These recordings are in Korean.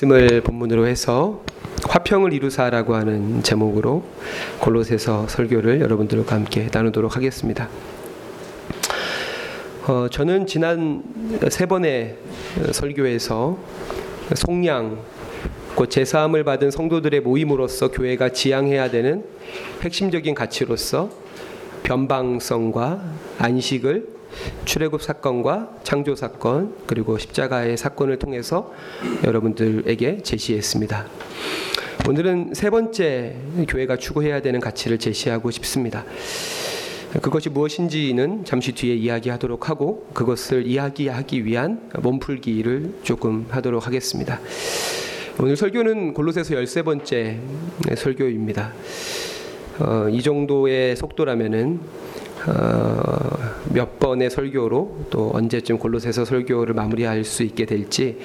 말씀을 본문으로 해서 화평을 이루사라고 하는 제목으로 골로새서 설교를 여러분들과 함께 나누도록 하겠습니다. 어, 저는 지난 세 번의 설교에서 속량 곧 제사함을 받은 성도들의 모임으로서 교회가 지향해야 되는 핵심적인 가치로서 변방성과 안식을 출애굽 사건과 창조 사건 그리고 십자가의 사건을 통해서 여러분들에게 제시했습니다. 오늘은 세 번째 교회가 추구해야 되는 가치를 제시하고 싶습니다. 그것이 무엇인지는 잠시 뒤에 이야기하도록 하고 그것을 이야기하기 위한 몸풀기를 조금 하도록 하겠습니다. 오늘 설교는 골로새서 13번째 설교입니다. 어, 이 정도의 속도라면은 어, 몇 번의 설교로 또 언제쯤 골로새서 설교를 마무리할 수 있게 될지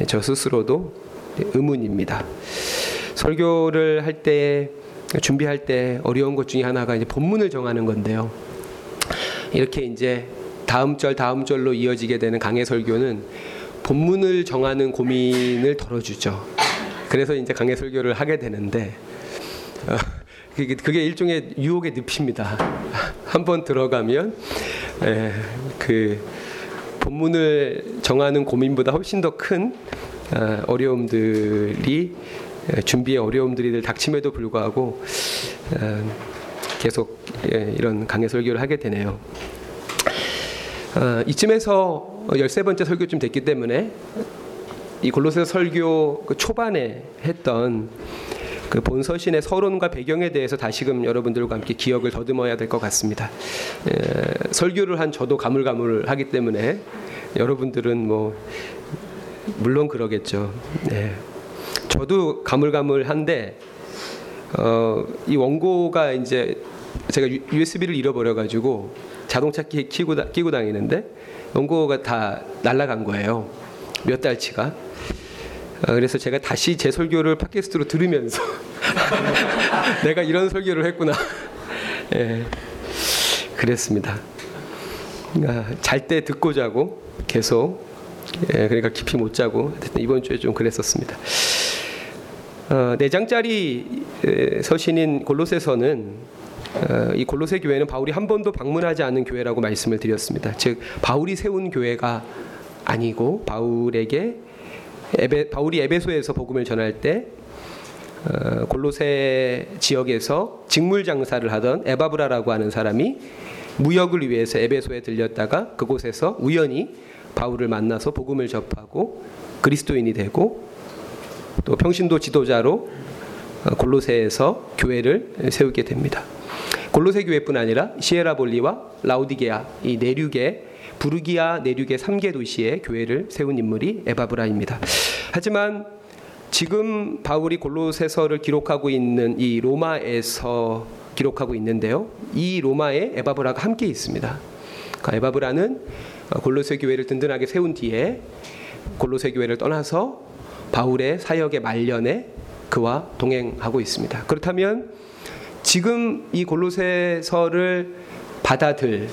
예, 저 스스로도 의문입니다. 설교를 할 때 준비할 때 어려운 것 중에 하나가 이제 본문을 정하는 건데요. 이렇게 이제 다음 절 다음 절로 이어지게 되는 강해 설교는 본문을 정하는 고민을 덜어주죠. 그래서 이제 강해 설교를 하게 되는데 어, 그게 일종의 유혹의 늪입니다. 한번 들어가면 예, 그 본문을 정하는 고민보다 훨씬 더큰 아, 어려움들이 예, 준비의 어려움들이 닥침에도 불구하고 아, 계속 예, 이런 강의 설교를 하게 되네요. 아, 이쯤에서 열세 번째 설교쯤 됐기 때문에 이 골로새 설교 그 초반에 했던 그 본서신의 서론과 배경에 대해서 다시금 여러분들과 함께 기억을 더듬어야 될 것 같습니다. 에, 설교를 한 저도 가물가물하기 때문에 여러분들은 뭐 물론 그러겠죠. 네. 저도 가물가물한데 어, 이 원고가 이제 제가 USB를 잃어버려 가지고 자동차 키 끼고, 끼고 다니는데 원고가 다 날라간 거예요. 몇 달치가. 어, 그래서 제가 다시 제 설교를 팟캐스트로 들으면서 내가 이런 설교를 했구나. 예, 그랬습니다. 아, 잘때 듣고 자고 계속 예, 그러니까 깊이 못 자고 이번 주에 좀 그랬었습니다. 어, 네 장짜리 서신인 골로새서는 어, 이 골로새 교회는 바울이 한 번도 방문하지 않은 교회라고 말씀을 드렸습니다. 즉 바울이 세운 교회가 아니고 바울에게 에베, 바울이 에베소에서 복음을 전할 때 어, 골로새 지역에서 직물 장사를 하던 에바브라라고 하는 사람이 무역을 위해서 에베소에 들렸다가 그곳에서 우연히 바울을 만나서 복음을 접하고 그리스도인이 되고 또 평신도 지도자로 어, 골로새에서 교회를 세우게 됩니다. 골로새 교회뿐 아니라 시에라 볼리와 라우디게아 이 내륙의 부르기아 내륙의 3개 도시에 교회를 세운 인물이 에바브라입니다. 하지만 지금 바울이 골로새서를 기록하고 있는 이 로마에서 기록하고 있는데요. 이 로마에 에바브라가 함께 있습니다. 그러니까 에바브라는 골로새 교회를 든든하게 세운 뒤에 골로새 교회를 떠나서 바울의 사역의 말년에 그와 동행하고 있습니다. 그렇다면 지금 이 골로새서를 받아들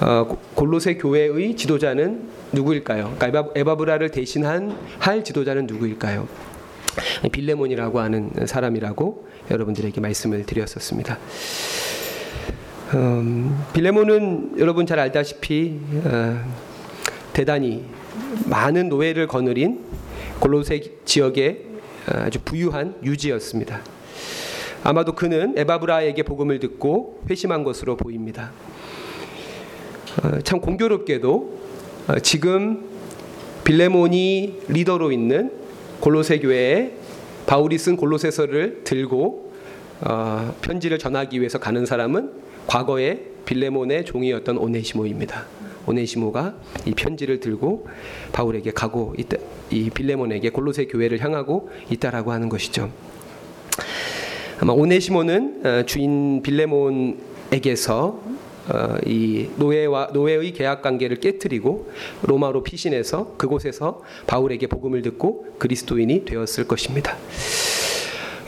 어, 골로새 교회의 지도자는 누구일까요? 그러니까 에바브라를 대신한 할 지도자는 누구일까요? 빌레몬이라고 하는 사람이라고 여러분들에게 말씀을 드렸었습니다. 음, 빌레몬은 여러분 잘 알다시피 어, 대단히 많은 노예를 거느린 골로새 지역의 아주 부유한 유지였습니다. 아마도 그는 에바브라에게 복음을 듣고 회심한 것으로 보입니다. 어, 참 공교롭게도 어, 지금 빌레몬이 리더로 있는 골로새 교회에 바울이 쓴 골로새서를 들고 어, 편지를 전하기 위해서 가는 사람은 과거에 빌레몬의 종이었던 오네시모입니다. 오네시모가 이 편지를 들고 바울에게 가고 있다, 이 빌레몬에게 골로새 교회를 향하고 있다라고 하는 것이죠. 아마 오네시모는 주인 빌레몬에게서 어, 이 노예와 노예의 계약 관계를 깨뜨리고 로마로 피신해서 그곳에서 바울에게 복음을 듣고 그리스도인이 되었을 것입니다.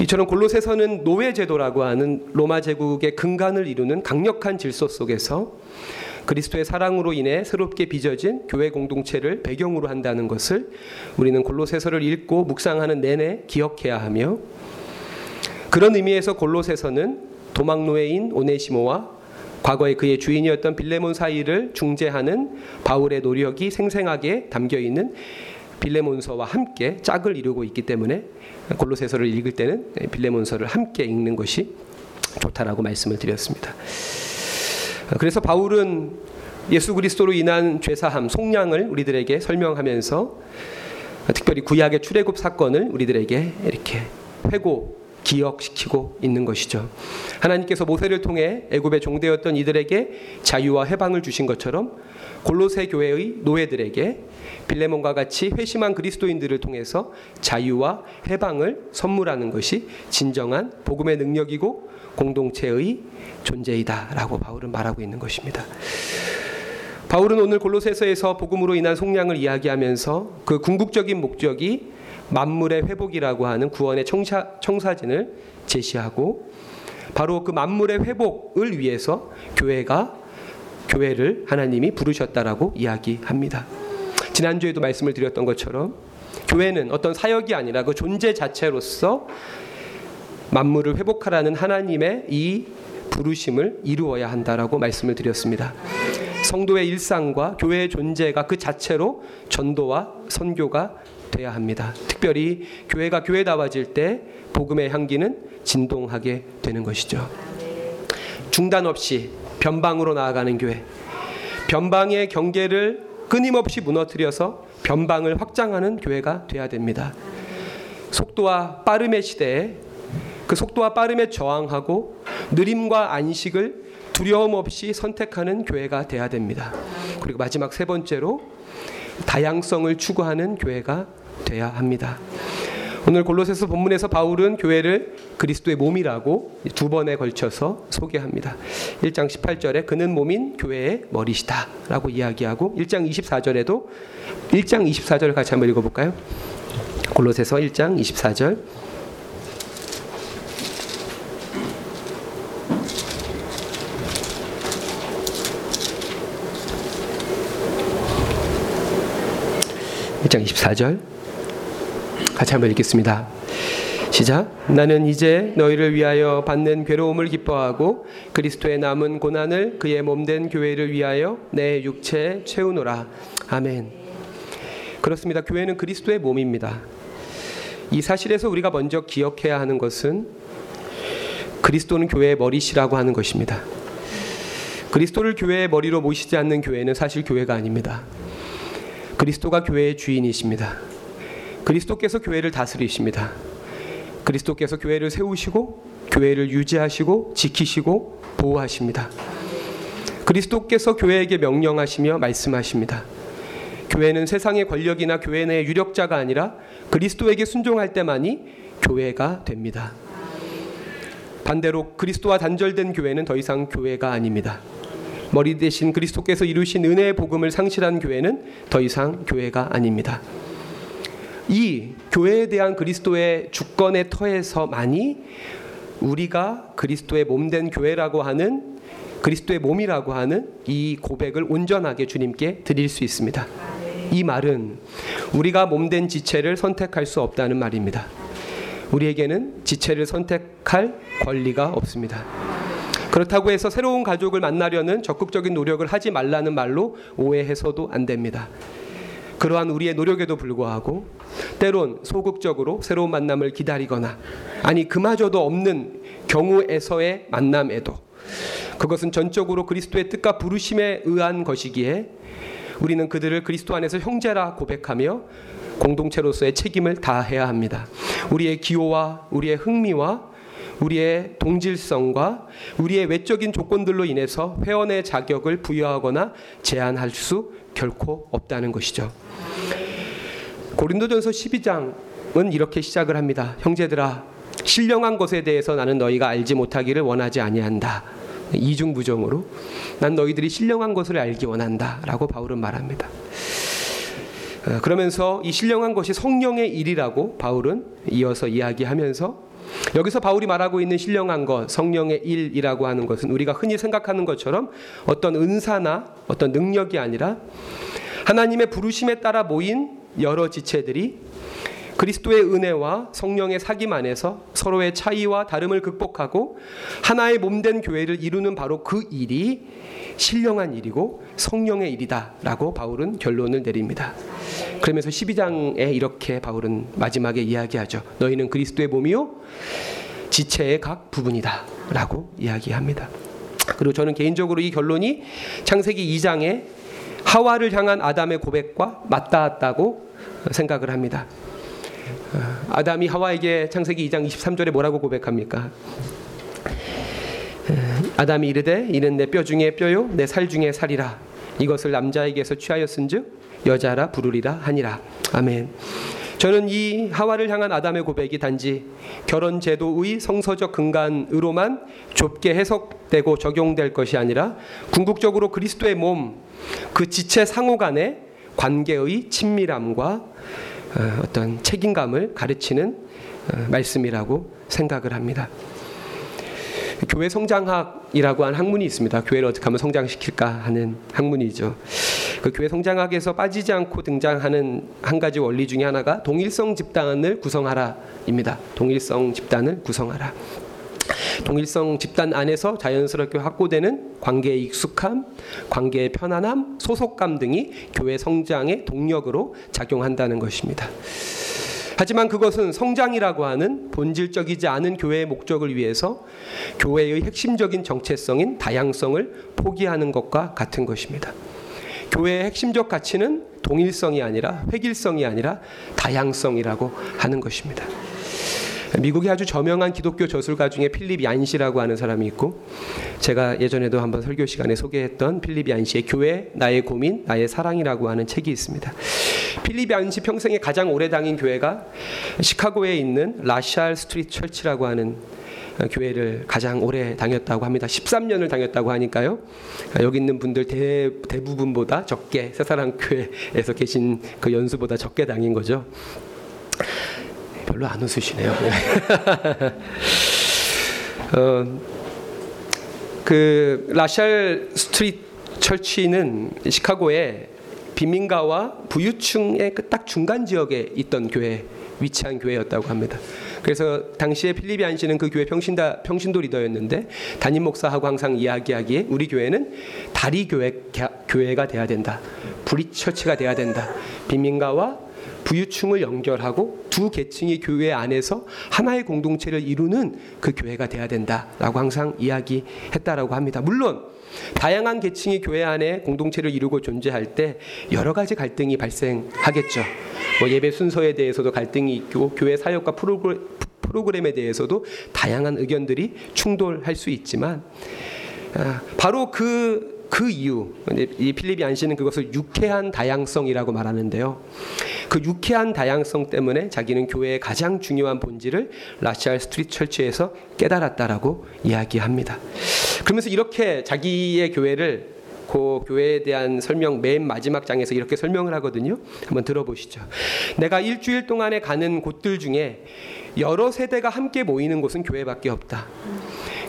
이처럼 골로새서는 노예 제도라고 하는 로마 제국의 근간을 이루는 강력한 질서 속에서 그리스도의 사랑으로 인해 새롭게 빚어진 교회 공동체를 배경으로 한다는 것을 우리는 골로새서를 읽고 묵상하는 내내 기억해야 하며 그런 의미에서 골로새서는 도망노예인 오네시모와 과거에 그의 주인이었던 빌레몬 사이를 중재하는 바울의 노력이 생생하게 담겨 있는 빌레몬서와 함께 짝을 이루고 있기 때문에 골로새서를 읽을 때는 빌레몬서를 함께 읽는 것이 좋다라고 말씀을 드렸습니다. 그래서 바울은 예수 그리스도로 인한 죄사함, 속량을 우리들에게 설명하면서 특별히 구약의 출애굽 사건을 우리들에게 이렇게 회고 기억시키고 있는 것이죠. 하나님께서 모세를 통해 애굽의 종되었던 이들에게 자유와 해방을 주신 것처럼 골로새 교회의 노예들에게 빌레몬과 같이 회심한 그리스도인들을 통해서 자유와 해방을 선물하는 것이 진정한 복음의 능력이고 공동체의 존재이다라고 바울은 말하고 있는 것입니다. 바울은 오늘 골로새서에서 복음으로 인한 속량을 이야기하면서 그 궁극적인 목적이 만물의 회복이라고 하는 구원의 청사, 청사진을 제시하고 바로 그 만물의 회복을 위해서 교회가 교회를 하나님이 부르셨다라고 이야기합니다. 지난주에도 말씀을 드렸던 것처럼 교회는 어떤 사역이 아니라 그 존재 자체로서 만물을 회복하라는 하나님의 이 부르심을 이루어야 한다라고 말씀을 드렸습니다. 성도의 일상과 교회의 존재가 그 자체로 전도와 선교가 돼야 합니다. 특별히 교회가 교회다워질 때 복음의 향기는 진동하게 되는 것이죠. 중단 없이 변방으로 나아가는 교회. 변방의 경계를 끊임없이 무너뜨려서 변방을 확장하는 교회가 돼야 됩니다. 속도와 빠름의 시대에 그 속도와 빠름에 저항하고 느림과 안식을 두려움 없이 선택하는 교회가 돼야 됩니다. 그리고 마지막 세 번째로 다양성을 추구하는 교회가 돼야 합니다. 오늘 골로새서 본문에서 바울은 교회를 그리스도의 몸이라고 두 번에 걸쳐서 소개합니다. 1장 18절에 그는 몸인 교회의 머리시다라고 이야기하고 1장 24절에도 1장 24절 같이 한번 읽어 볼까요? 골로새서 1장 24절 1장 24절 같이 한번 읽겠습니다. 시작. 나는 이제 너희를 위하여 받는 괴로움을 기뻐하고 그리스도의 남은 고난을 그의 몸된 교회를 위하여 내 육체에 채우노라. 아멘. 그렇습니다. 교회는 그리스도의 몸입니다. 이 사실에서 우리가 먼저 기억해야 하는 것은 그리스도는 교회의 머리시라고 하는 것입니다. 그리스도를 교회의 머리로 모시지 않는 교회는 사실 교회가 아닙니다. 그리스도가 교회의 주인이십니다. 그리스도께서 교회를 다스리십니다. 그리스도께서 교회를 세우시고 교회를 유지하시고 지키시고 보호하십니다. 그리스도께서 교회에게 명령하시며 말씀하십니다. 교회는 세상의 권력이나 교회 내 유력자가 아니라 그리스도에게 순종할 때만이 교회가 됩니다. 반대로 그리스도와 단절된 교회는 더 이상 교회가 아닙니다. 머리 대신 그리스도께서 이루신 은혜의 복음을 상실한 교회는 더 이상 교회가 아닙니다. 이 교회에 대한 그리스도의 주권의 터에서만이 우리가 그리스도의 몸된 교회라고 하는 그리스도의 몸이라고 하는 이 고백을 온전하게 주님께 드릴 수 있습니다. 이 말은 우리가 몸된 지체를 선택할 수 없다는 말입니다. 우리에게는 지체를 선택할 권리가 없습니다. 그렇다고 해서 새로운 가족을 만나려는 적극적인 노력을 하지 말라는 말로 오해해서도 안 됩니다. 그러한 우리의 노력에도 불구하고 때론 소극적으로 새로운 만남을 기다리거나 아니 그마저도 없는 경우에서의 만남에도 그것은 전적으로 그리스도의 뜻과 부르심에 의한 것이기에 우리는 그들을 그리스도 안에서 형제라 고백하며 공동체로서의 책임을 다해야 합니다. 우리의 기호와 우리의 흥미와 우리의 동질성과 우리의 외적인 조건들로 인해서 회원의 자격을 부여하거나 제한할 수 결코 없다는 것이죠. 고린도전서 12장은 이렇게 시작을 합니다. 형제들아 신령한 것에 대해서 나는 너희가 알지 못하기를 원하지 아니한다. 이중부정으로 난 너희들이 신령한 것을 알기 원한다라고 바울은 말합니다. 어, 그러면서 이 신령한 것이 성령의 일이라고 바울은 이어서 이야기하면서 여기서 바울이 말하고 있는 신령한 것, 성령의 일이라고 하는 것은 우리가 흔히 생각하는 것처럼 어떤 은사나 어떤 능력이 아니라 하나님의 부르심에 따라 모인 여러 지체들이 그리스도의 은혜와 성령의 사귐 안에서 서로의 차이와 다름을 극복하고 하나의 몸된 교회를 이루는 바로 그 일이 신령한 일이고 성령의 일이다라고 바울은 결론을 내립니다. 그러면서 12장에 이렇게 바울은 마지막에 이야기하죠. 너희는 그리스도의 몸이요 지체의 각 부분이다라고 이야기합니다. 그리고 저는 개인적으로 이 결론이 창세기 2장에 하와를 향한 아담의 고백과 맞닿았다고 생각을 합니다. 아담이 하와에게 창세기 2장 23절에 뭐라고 고백합니까? 아담이 이르되 이는 내 뼈 중에 뼈요 내 살 중에 살이라 이것을 남자에게서 취하였은즉 여자라 부르리라 하니라 아멘. 저는 이 하와를 향한 아담의 고백이 단지 결혼 제도의 성서적 근간으로만 좁게 해석되고 적용될 것이 아니라 궁극적으로 그리스도의 몸 그 지체 상호 간의 관계의 친밀함과 어, 어떤 책임감을 가르치는 어, 말씀이라고 생각을 합니다. 교회 성장학이라고 하는 학문이 있습니다. 교회를 어떻게 하면 성장시킬까 하는 학문이죠. 그 교회 성장학에서 빠지지 않고 등장하는 한 가지 원리 중에 하나가 동일성 집단을 구성하라입니다. 동일성 집단을 구성하라. 동일성 집단 안에서 자연스럽게 확고되는 관계의 익숙함, 관계의 편안함, 소속감 등이 교회 성장의 동력으로 작용한다는 것입니다. 하지만 그것은 성장이라고 하는 본질적이지 않은 교회의 목적을 위해서 교회의 핵심적인 정체성인 다양성을 포기하는 것과 같은 것입니다. 교회의 핵심적 가치는 동일성이 아니라 획일성이 아니라 다양성이라고 하는 것입니다. 미국의 아주 저명한 기독교 저술가 중에 필립 얀시라고 하는 사람이 있고 제가 예전에도 한번 설교 시간에 소개했던 필립 얀시의 교회 나의 고민 나의 사랑이라고 하는 책이 있습니다. 필립 얀시 평생에 가장 오래 다닌 교회가 시카고에 있는 LaSalle Street Church라고 하는 교회를 가장 오래 다녔다고 합니다. 13년을 다녔다고 하니까요. 여기 있는 분들 대, 대부분보다 적게 새사랑 교회에서 계신 그 연수보다 적게 다닌 거죠. 별로 안 웃으시네요. 어, 그 LaSalle Street Church는 시카고의 빈민가와 부유층의 그 딱 중간 지역에 있던 교회 위치한 교회였다고 합니다. 그래서 당시에 필립 얀시는 그 교회 평신다 평신도 리더였는데 담임 목사하고 항상 이야기하기에 우리 교회는 다리 교회 교회가 돼야 된다. 브릿 처치가 돼야 된다. 빈민가와 부유층을 연결하고 두 계층의 교회 안에서 하나의 공동체를 이루는 그 교회가 돼야 된다라고 항상 이야기했다라고 합니다. 물론 다양한 계층의 교회 안에 공동체를 이루고 존재할 때 여러 가지 갈등이 발생하겠죠. 뭐 예배 순서에 대해서도 갈등이 있고 교회 사역과 프로그램, 프로그램에 대해서도 다양한 의견들이 충돌할 수 있지만 아, 바로 그그 이유, 이 필립 얀시는 그것을 유쾌한 다양성이라고 말하는데요. 그 유쾌한 다양성 때문에 자기는 교회의 가장 중요한 본질을 LaSalle Street Church에서 깨달았다라고 이야기합니다. 그러면서 이렇게 자기의 교회를 그 교회에 대한 설명 맨 마지막 장에서 이렇게 설명을 하거든요. 한번 들어보시죠. 내가 일주일 동안에 가는 곳들 중에 여러 세대가 함께 모이는 곳은 교회밖에 없다.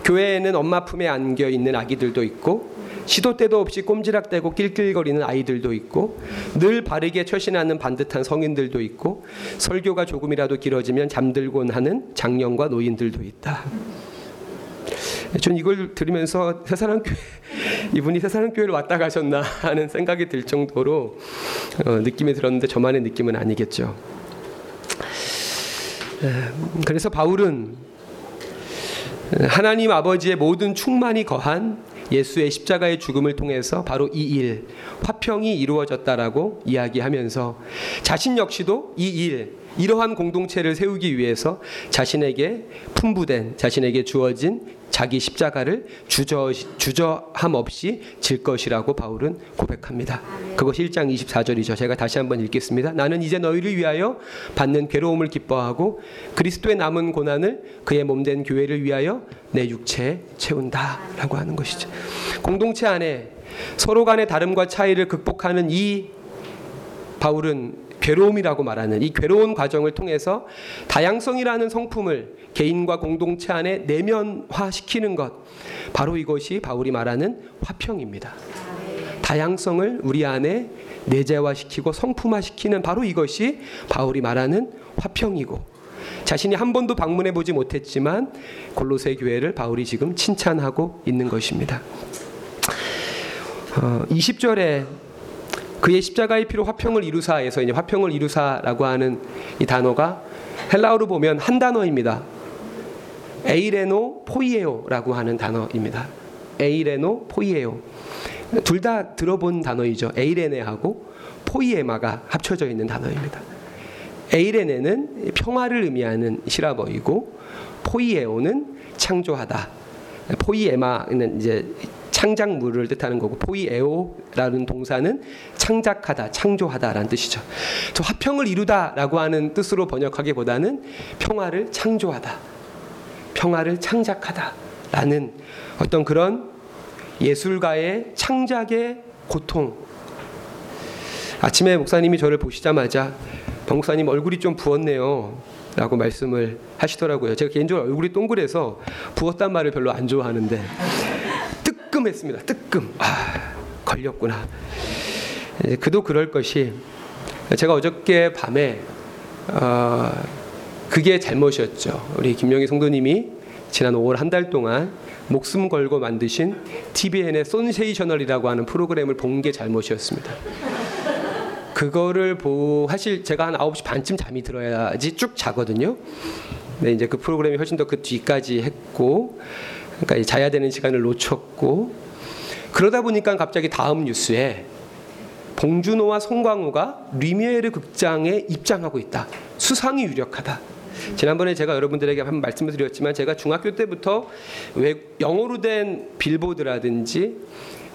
교회에는 엄마 품에 안겨 있는 아기들도 있고 시도 때도 없이 꼼지락대고 낄낄거리는 아이들도 있고 늘 바르게 처신하는 반듯한 성인들도 있고 설교가 조금이라도 길어지면 잠들곤 하는 장년과 노인들도 있다. 전 이걸 들으면서 새사랑 교회 이분이 새사랑 교회를 왔다 가셨나 하는 생각이 들 정도로 어, 느낌이 들었는데 저만의 느낌은 아니겠죠. 그래서 바울은 하나님 아버지의 모든 충만이 거한 예수의 십자가의 죽음을 통해서 바로 이 일, 화평이 이루어졌다라고 이야기하면서 자신 역시도 이 일, 이러한 공동체를 세우기 위해서 자신에게 품부된, 자신에게 주어진 자기 십자가를 주저, 주저함 없이 질 것이라고 바울은 고백합니다. 그것이 1장 24절이죠. 제가 다시 한번 읽겠습니다. 나는 이제 너희를 위하여 받는 괴로움을 기뻐하고 그리스도의 남은 고난을 그의 몸된 교회를 위하여 내 육체에 채운다라고 하는 것이죠. 공동체 안에 서로 간의 다름과 차이를 극복하는 이 바울은 괴로움이라고 말하는 이 괴로운 과정을 통해서 다양성이라는 성품을 개인과 공동체 안에 내면화시키는 것 바로 이것이 바울이 말하는 화평입니다. 다양성을 우리 안에 내재화시키고 성품화시키는 바로 이것이 바울이 말하는 화평이고 자신이 한 번도 방문해 보지 못했지만 골로새 교회를 바울이 지금 칭찬하고 있는 것입니다. 어, 20절에 그의 십자가의 피로 화평을 이루사에서 이제 화평을 이루사라고 하는 이 단어가 헬라어로 보면 한 단어입니다. 에이레노 포이에오라고 하는 단어입니다. 에이레노 포이에오. 둘 다 들어본 단어이죠. 에이레네하고 포이에마가 합쳐져 있는 단어입니다. 에이레네는 평화를 의미하는 시라버이고 포이에오는 창조하다. 포이에마는 이제 창작물을 뜻하는 거고 포이에오라는 동사는 창작하다, 창조하다라는 뜻이죠. 저 화평을 이루다라고 하는 뜻으로 번역하기보다는 평화를 창조하다, 평화를 창작하다라는 어떤 그런 예술가의 창작의 고통. 아침에 목사님이 저를 보시자마자 박목사님 얼굴이 좀 부었네요. 라고 말씀을 하시더라고요. 제가 개인적으로 얼굴이 동그래서 부었단 말을 별로 안 좋아하는데 뜨끔했습니다. 뜨끔. 아, 걸렸구나. 그도 그럴 것이 제가 어저께 밤에 어, 그게 잘못이었죠. 우리 김영희 성도님이 지난 5월 한 달 동안 목숨 걸고 만드신 TVN의 손세이셔널이라고 하는 프로그램을 본 게 잘못이었습니다. 그거를 보 사실 제가 한 9시 반쯤 잠이 들어야지 쭉 자거든요. 네, 이제 그 프로그램이 훨씬 더 그 뒤까지 했고 그러니까 자야 되는 시간을 놓쳤고 그러다 보니까 갑자기 다음 뉴스에 봉준호와 송광우가 리미에르 극장에 입장하고 있다. 수상이 유력하다. 지난번에 제가 여러분들에게 한번 말씀을 드렸지만 제가 중학교 때부터 왜 영어로 된 빌보드라든지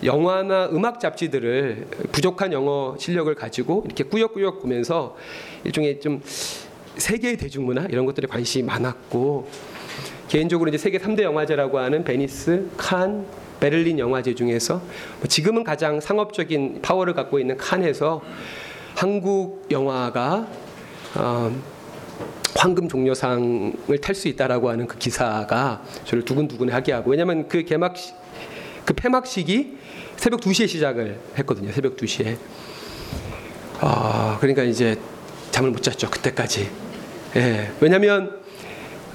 영화나 음악 잡지들을 부족한 영어 실력을 가지고 이렇게 꾸역꾸역 보면서 일종의 좀 세계의 대중문화 이런 것들에 관심이 많았고 개인적으로 이제 세계 3대 영화제라고 하는 베니스, 칸, 베를린 영화제 중에서 뭐 지금은 가장 상업적인 파워를 갖고 있는 칸에서 한국 영화가 어, 황금 종려상을 탈 수 있다라고 하는 그 기사가 저를 두근두근하게 하고 왜냐하면 그 개막 그 폐막식이 새벽 2시에 시작을 했거든요. 새벽 2시에. 아, 그러니까 이제 잠을 못 잤죠. 그때까지. 예. 왜냐면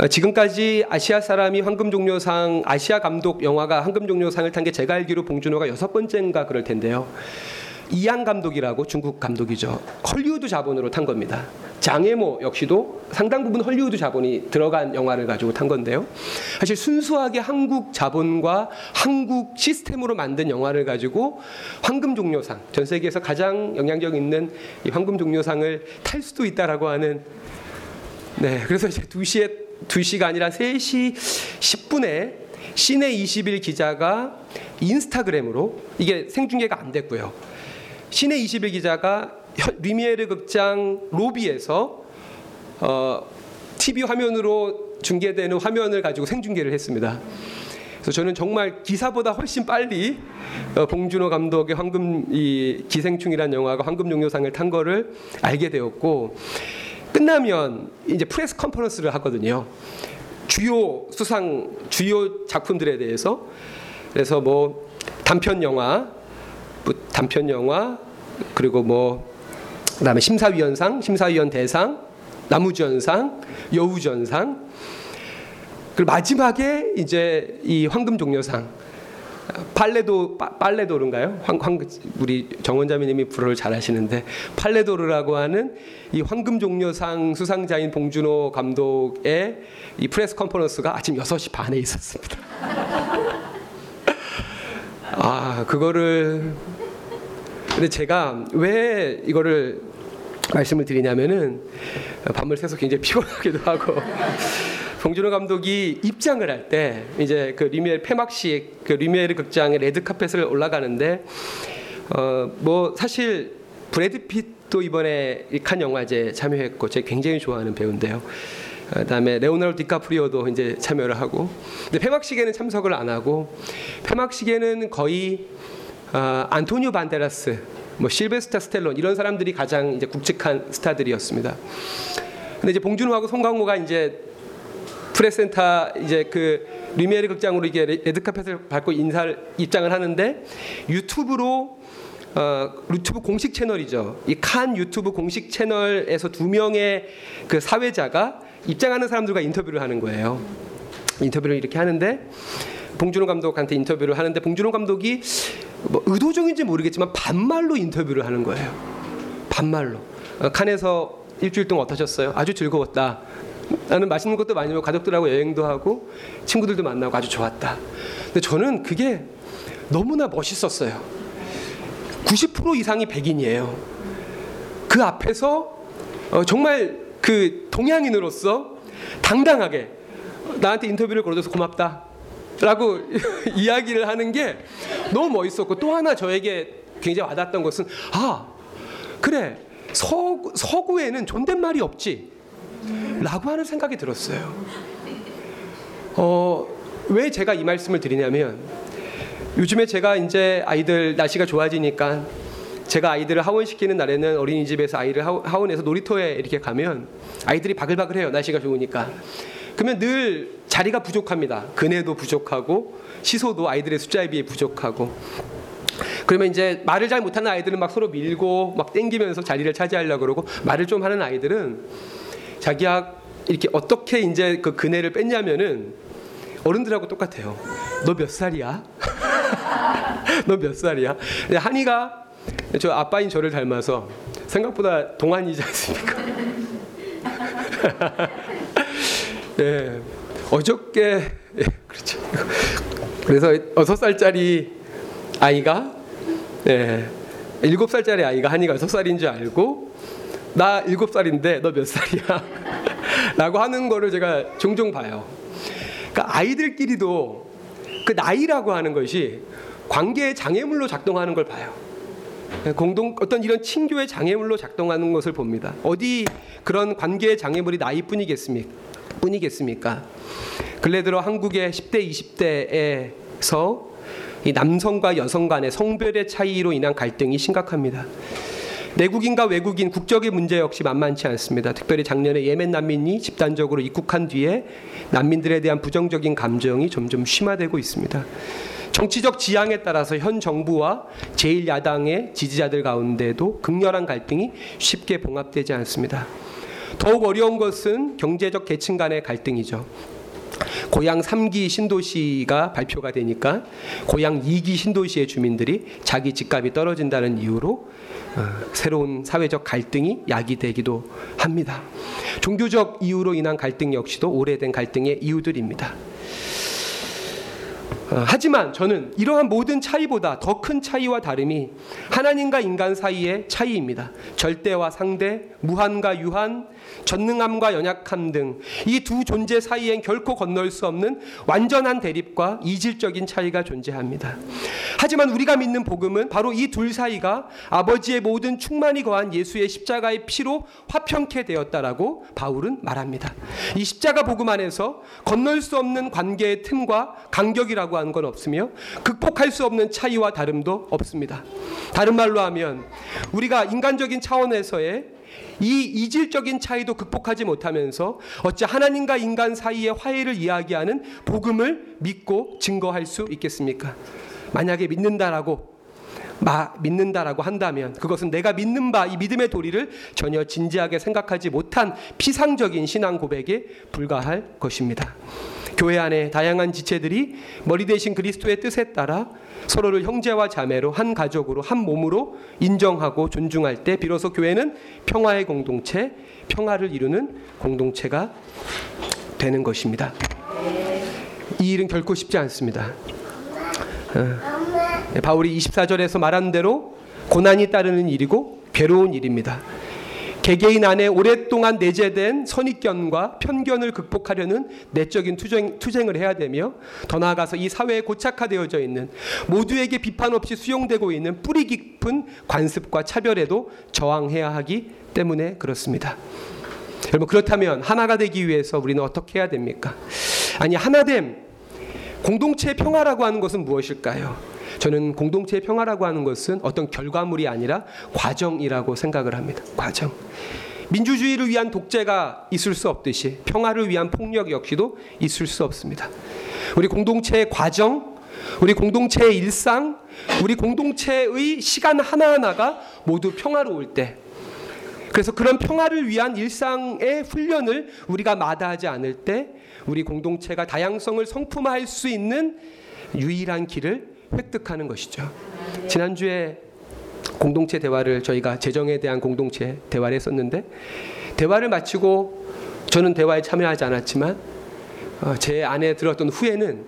지금까지 아시아 사람이 황금종려상 아시아 감독 영화가 황금종려상을 탄 게 제가 알기로 봉준호가 여섯 번째인가 그럴 텐데요. 이양 감독이라고 중국 감독이죠. 헐리우드 자본으로 탄 겁니다. 장애모 역시도 상당 부분 헐리우드 자본이 들어간 영화를 가지고 탄 건데요. 사실 순수하게 한국 자본과 한국 시스템으로 만든 영화를 가지고 황금 종려상 전 세계에서 가장 영향력 있는 이 황금 종려상을 탈 수도 있다라고 하는 네 그래서 이제 2시에 2시가 아니라 3시 10분에 시내 20일 기자가 인스타그램으로 이게 생중계가 안 됐고요. 시내 20일 기자가 리미에르 극장 로비에서 어, TV 화면으로 중계되는 화면을 가지고 생중계를 했습니다. 그래서 저는 정말 기사보다 훨씬 빨리 어, 봉준호 감독의 황금 이 기생충이라는 영화가 황금 종려상을 탄 거를 알게 되었고 끝나면 이제 press conference를 하거든요. 주요 수상 주요 작품들에 대해서. 그래서 뭐 단편 영화 단편 영화 그리고 뭐 그다음에 심사위원상, 심사위원 대상, 남우주연상, 여우주연상. 그리고 마지막에 이제 이 황금종려상 팔레도 팔레도르인가요? 황, 황 우리 정원자매님이 불어를 잘하시는데 팔레도르라고 하는 이 황금 종려상 수상자인 봉준호 감독의 이 프레스 컨퍼런스가 아침 6시 반에 있었습니다. 아 그거를 근데 제가 왜 이거를 말씀을 드리냐면은 밤을 새서 굉장히 피곤하기도 하고 봉준호 감독이 입장을 할 때 이제 그 뤼미에르 폐막식 그 뤼미에르 극장의 레드 카펫을 올라가는데 어 뭐 사실 브래드 피트도 이번에 칸 영화제 참여했고 제가 굉장히 좋아하는 배우인데요. 그다음에 레오나르도 디카프리오도 이제 참여를 하고 근데 폐막식에는 참석을 안 하고 폐막식에는 거의 어, 안토니오 반데라스 뭐 실베스터 스탤론 이런 사람들이 가장 이제 굵직한 스타들이었습니다. 근데 이제 봉준호하고 송강호가 이제 프레센터 이제 그 뤼미에르 극장으로 이게 레드카펫을 밟고 인사를 입장을 하는데 유튜브로 어, 유튜브 공식 채널이죠. 이 칸 유튜브 공식 채널에서 두 명의 그 사회자가 입장하는 사람들과 인터뷰를 하는 거예요. 인터뷰를 이렇게 하는데 봉준호 감독한테 인터뷰를 하는데 봉준호 감독이 뭐 의도적인지 모르겠지만 반말로 인터뷰를 하는 거예요. 반말로. 어, 칸에서 일주일 동안 어떠셨어요? 아주 즐거웠다. 나는 맛있는 것도 많이 먹고 가족들하고 여행도 하고 친구들도 만나고 아주 좋았다. 근데 저는 그게 너무나 멋있었어요. 90% 이상이 백인이에요. 그 앞에서 어, 정말 그 동양인으로서 당당하게 나한테 인터뷰를 걸어줘서 고맙다. 라고 이야기를 하는 게 너무 멋있었고 또 하나 저에게 굉장히 와닿았던 것은 아 그래 서구, 서구에는 존댓말이 없지 라고 하는 생각이 들었어요. 어, 왜 제가 이 말씀을 드리냐면 요즘에 제가 이제 아이들 날씨가 좋아지니까 제가 아이들을 하원시키는 날에는 어린이집에서 아이를 하원해서 놀이터에 이렇게 가면 아이들이 바글바글해요 날씨가 좋으니까. 그러면 늘 자리가 부족합니다. 그네도 부족하고 시소도 아이들의 숫자에 비해 부족하고. 그러면 이제 말을 잘 못하는 아이들은 막 서로 밀고 막 땡기면서 자리를 차지하려고 그러고 말을 좀 하는 아이들은 자기야 이렇게 어떻게 이제 그 그네를 뺐냐면은 어른들하고 똑같아요. 너 몇 살이야? 너 몇 살이야? 한이가 저 아빠인 저를 닮아서 생각보다 동안이지 않습니까? 예, 어저께 예, 그렇죠. 그래서 여섯 살짜리 아이가 예, 일곱 살짜리 아이가 한이가 여섯 살인 줄 알고 나 일곱 살인데 너 몇 살이야? 라고 하는 거를 제가 종종 봐요. 그러니까 아이들끼리도 그 나이라고 하는 것이 관계의 장애물로 작동하는 걸 봐요. 공동 어떤 이런 친교의 장애물로 작동하는 것을 봅니다. 어디 그런 관계의 장애물이 나이뿐이겠습니까? 뿐이겠습니까? 근래 들어 한국의 10대, 20대에서 이 남성과 여성 간의 성별의 차이로 인한 갈등이 심각합니다. 내국인과 외국인 국적의 문제 역시 만만치 않습니다. 특별히 작년에 예멘 난민이 집단적으로 입국한 뒤에 난민들에 대한 부정적인 감정이 점점 심화되고 있습니다. 정치적 지향에 따라서 현 정부와 제1야당의 지지자들 가운데도 극렬한 갈등이 쉽게 봉합되지 않습니다. 더욱 어려운 것은 경제적 계층 간의 갈등이죠. 고향 3기 신도시가 발표가 되니까 고향 2기 신도시의 주민들이 자기 집값이 떨어진다는 이유로 어, 새로운 사회적 갈등이 야기되기도 합니다. 종교적 이유로 인한 갈등 역시도 오래된 갈등의 이유들입니다. 어, 하지만 저는 이러한 모든 차이보다 더 큰 차이와 다름이 하나님과 인간 사이의 차이입니다. 절대와 상대, 무한과 유한, 전능함과 연약함 등 이 두 존재 사이엔 결코 건널 수 없는 완전한 대립과 이질적인 차이가 존재합니다. 하지만 우리가 믿는 복음은 바로 이 둘 사이가 아버지의 모든 충만이 거한 예수의 십자가의 피로 화평케 되었다라고 바울은 말합니다. 이 십자가 복음 안에서 건널 수 없는 관계의 틈과 간격이라고 하는 건 없으며 극복할 수 없는 차이와 다름도 없습니다. 다른 말로 하면 우리가 인간적인 차원에서의 이 이질적인 차이도 극복하지 못하면서 어찌 하나님과 인간 사이의 화해를 이야기하는 복음을 믿고 증거할 수 있겠습니까? 만약에 믿는다라고 마, 믿는다라고 한다면 그것은 내가 믿는 바 이 믿음의 도리를 전혀 진지하게 생각하지 못한 피상적인 신앙 고백에 불과할 것입니다. 교회 안에 다양한 지체들이 머리 대신 그리스도의 뜻에 따라 서로를 형제와 자매로 한 가족으로 한 몸으로 인정하고 존중할 때 비로소 교회는 평화의 공동체, 평화를 이루는 공동체가 되는 것입니다. 이 일은 결코 쉽지 않습니다. 어, 바울이 24절에서 말한 대로 고난이 따르는 일이고 괴로운 일입니다. 개개인 안에 오랫동안 내재된 선입견과 편견을 극복하려는 내적인 투쟁, 투쟁을 해야 되며 더 나아가서 이 사회에 고착화되어져 있는 모두에게 비판 없이 수용되고 있는 뿌리 깊은 관습과 차별에도 저항해야 하기 때문에 그렇습니다. 여러분 그렇다면 하나가 되기 위해서 우리는 어떻게 해야 됩니까? 아니 하나됨 공동체 평화라고 하는 것은 무엇일까요? 저는 공동체의 평화라고 하는 것은 어떤 결과물이 아니라 과정이라고 생각을 합니다. 과정. 민주주의를 위한 독재가 있을 수 없듯이 평화를 위한 폭력 역시도 있을 수 없습니다. 우리 공동체의 과정, 우리 공동체의 일상, 우리 공동체의 시간 하나하나가 모두 평화로울 때 그래서 그런 평화를 위한 일상의 훈련을 우리가 마다하지 않을 때 우리 공동체가 다양성을 성품화할 수 있는 유일한 길을 획득하는 것이죠. 지난주에 공동체 대화를 저희가 재정에 대한 공동체 대화를 했었는데 대화를 마치고 저는 대화에 참여하지 않았지만 어, 제 안에 들었던 후에는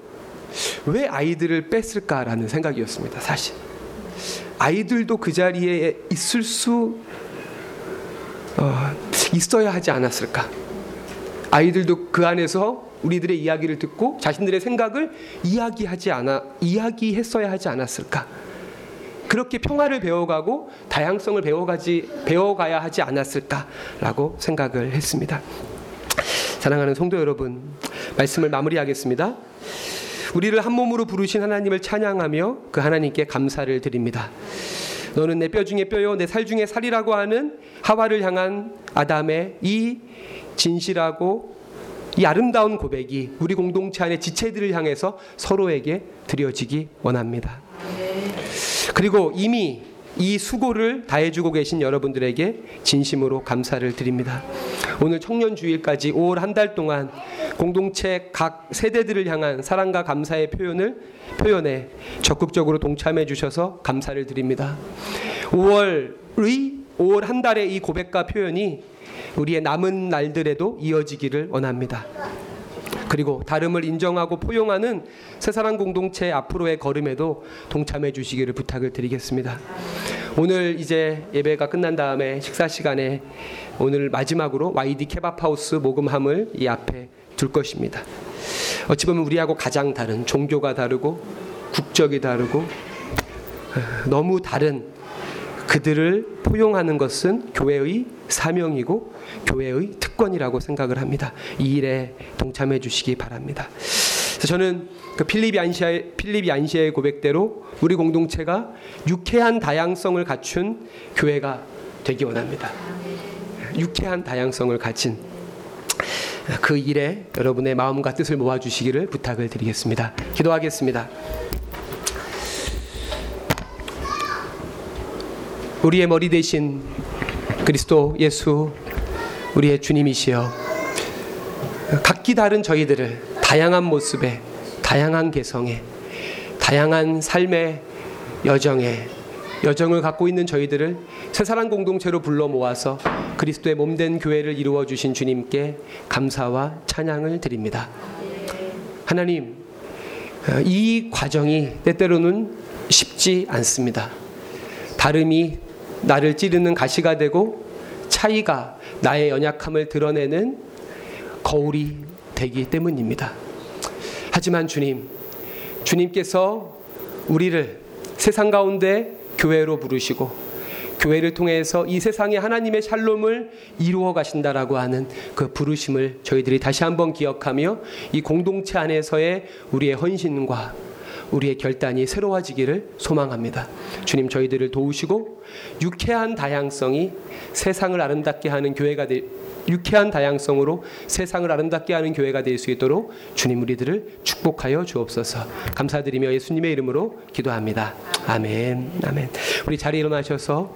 왜 아이들을 뺐을까라는 생각이었습니다. 사실 아이들도 그 자리에 있을 수 어, 있어야 하지 않았을까? 아이들도 그 안에서 우리들의 이야기를 듣고 자신들의 생각을 이야기하지 않아 이야기했어야 하지 않았을까? 그렇게 평화를 배워가고 다양성을 배워가지 배워가야 하지 않았을까라고 생각을 했습니다. 사랑하는 성도 여러분, 말씀을 마무리하겠습니다. 우리를 한 몸으로 부르신 하나님을 찬양하며 그 하나님께 감사를 드립니다. 너는 내 뼈 중에 뼈요 내 살 중에 살이라고 하는 하와를 향한 아담의 이 진실하고 이 아름다운 고백이 우리 공동체 안의 지체들을 향해서 서로에게 드려지기 원합니다. 그리고 이미 이 수고를 다해주고 계신 여러분들에게 진심으로 감사를 드립니다. 오늘 청년 주일까지 5월 한 달 동안 공동체 각 세대들을 향한 사랑과 감사의 표현을 표현에 적극적으로 동참해 주셔서 감사를 드립니다. 5월의 5월 한 달의 이 고백과 표현이 우리의 남은 날들에도 이어지기를 원합니다. 그리고 다름을 인정하고 포용하는 새사랑 공동체 앞으로의 걸음에도 동참해 주시기를 부탁을 드리겠습니다. 오늘 이제 예배가 끝난 다음에 식사 시간에 오늘 마지막으로 YD 케밥하우스 모금함을 이 앞에 둘 것입니다. 어찌 보면 우리하고 가장 다른 종교가 다르고 국적이 다르고 어, 너무 다른 그들을 포용하는 것은 교회의 사명이고 교회의 특권이라고 생각을 합니다. 이 일에 동참해 주시기 바랍니다. 저는 그 필립 안시아의 필립 안시아의 고백대로 우리 공동체가 유쾌한 다양성을 갖춘 교회가 되기 원합니다. 유쾌한 다양성을 가진 그 일에 여러분의 마음과 뜻을 모아 주시기를 부탁을 드리겠습니다. 기도하겠습니다. 우리의 머리 대신 그리스도 예수 우리의 주님이시여 각기 다른 저희들을 다양한 모습에 다양한 개성에 다양한 삶의 여정에 여정을 갖고 있는 저희들을 새사랑 공동체로 불러 모아서 그리스도의 몸된 교회를 이루어 주신 주님께 감사와 찬양을 드립니다. 하나님, 이 과정이 때때로는 쉽지 않습니다. 다름이 나를 찌르는 가시가 되고 차이가 나의 연약함을 드러내는 거울이 되기 때문입니다. 하지만 주님, 주님께서 우리를 세상 가운데 교회로 부르시고 교회를 통해서 이 세상에 하나님의 샬롬을 이루어 가신다라고 하는 그 부르심을 저희들이 다시 한번 기억하며 이 공동체 안에서의 우리의 헌신과 우리의 결단이 새로워지기를 소망합니다. 주님 저희들을 도우시고 유쾌한 다양성이 세상을 아름답게 하는 교회가 될 유쾌한 다양성으로 세상을 아름답게 하는 교회가 될 수 있도록 주님 우리들을 축복하여 주옵소서. 감사드리며 예수님의 이름으로 기도합니다. 아멘. 아멘. 우리 자리에 일어나셔서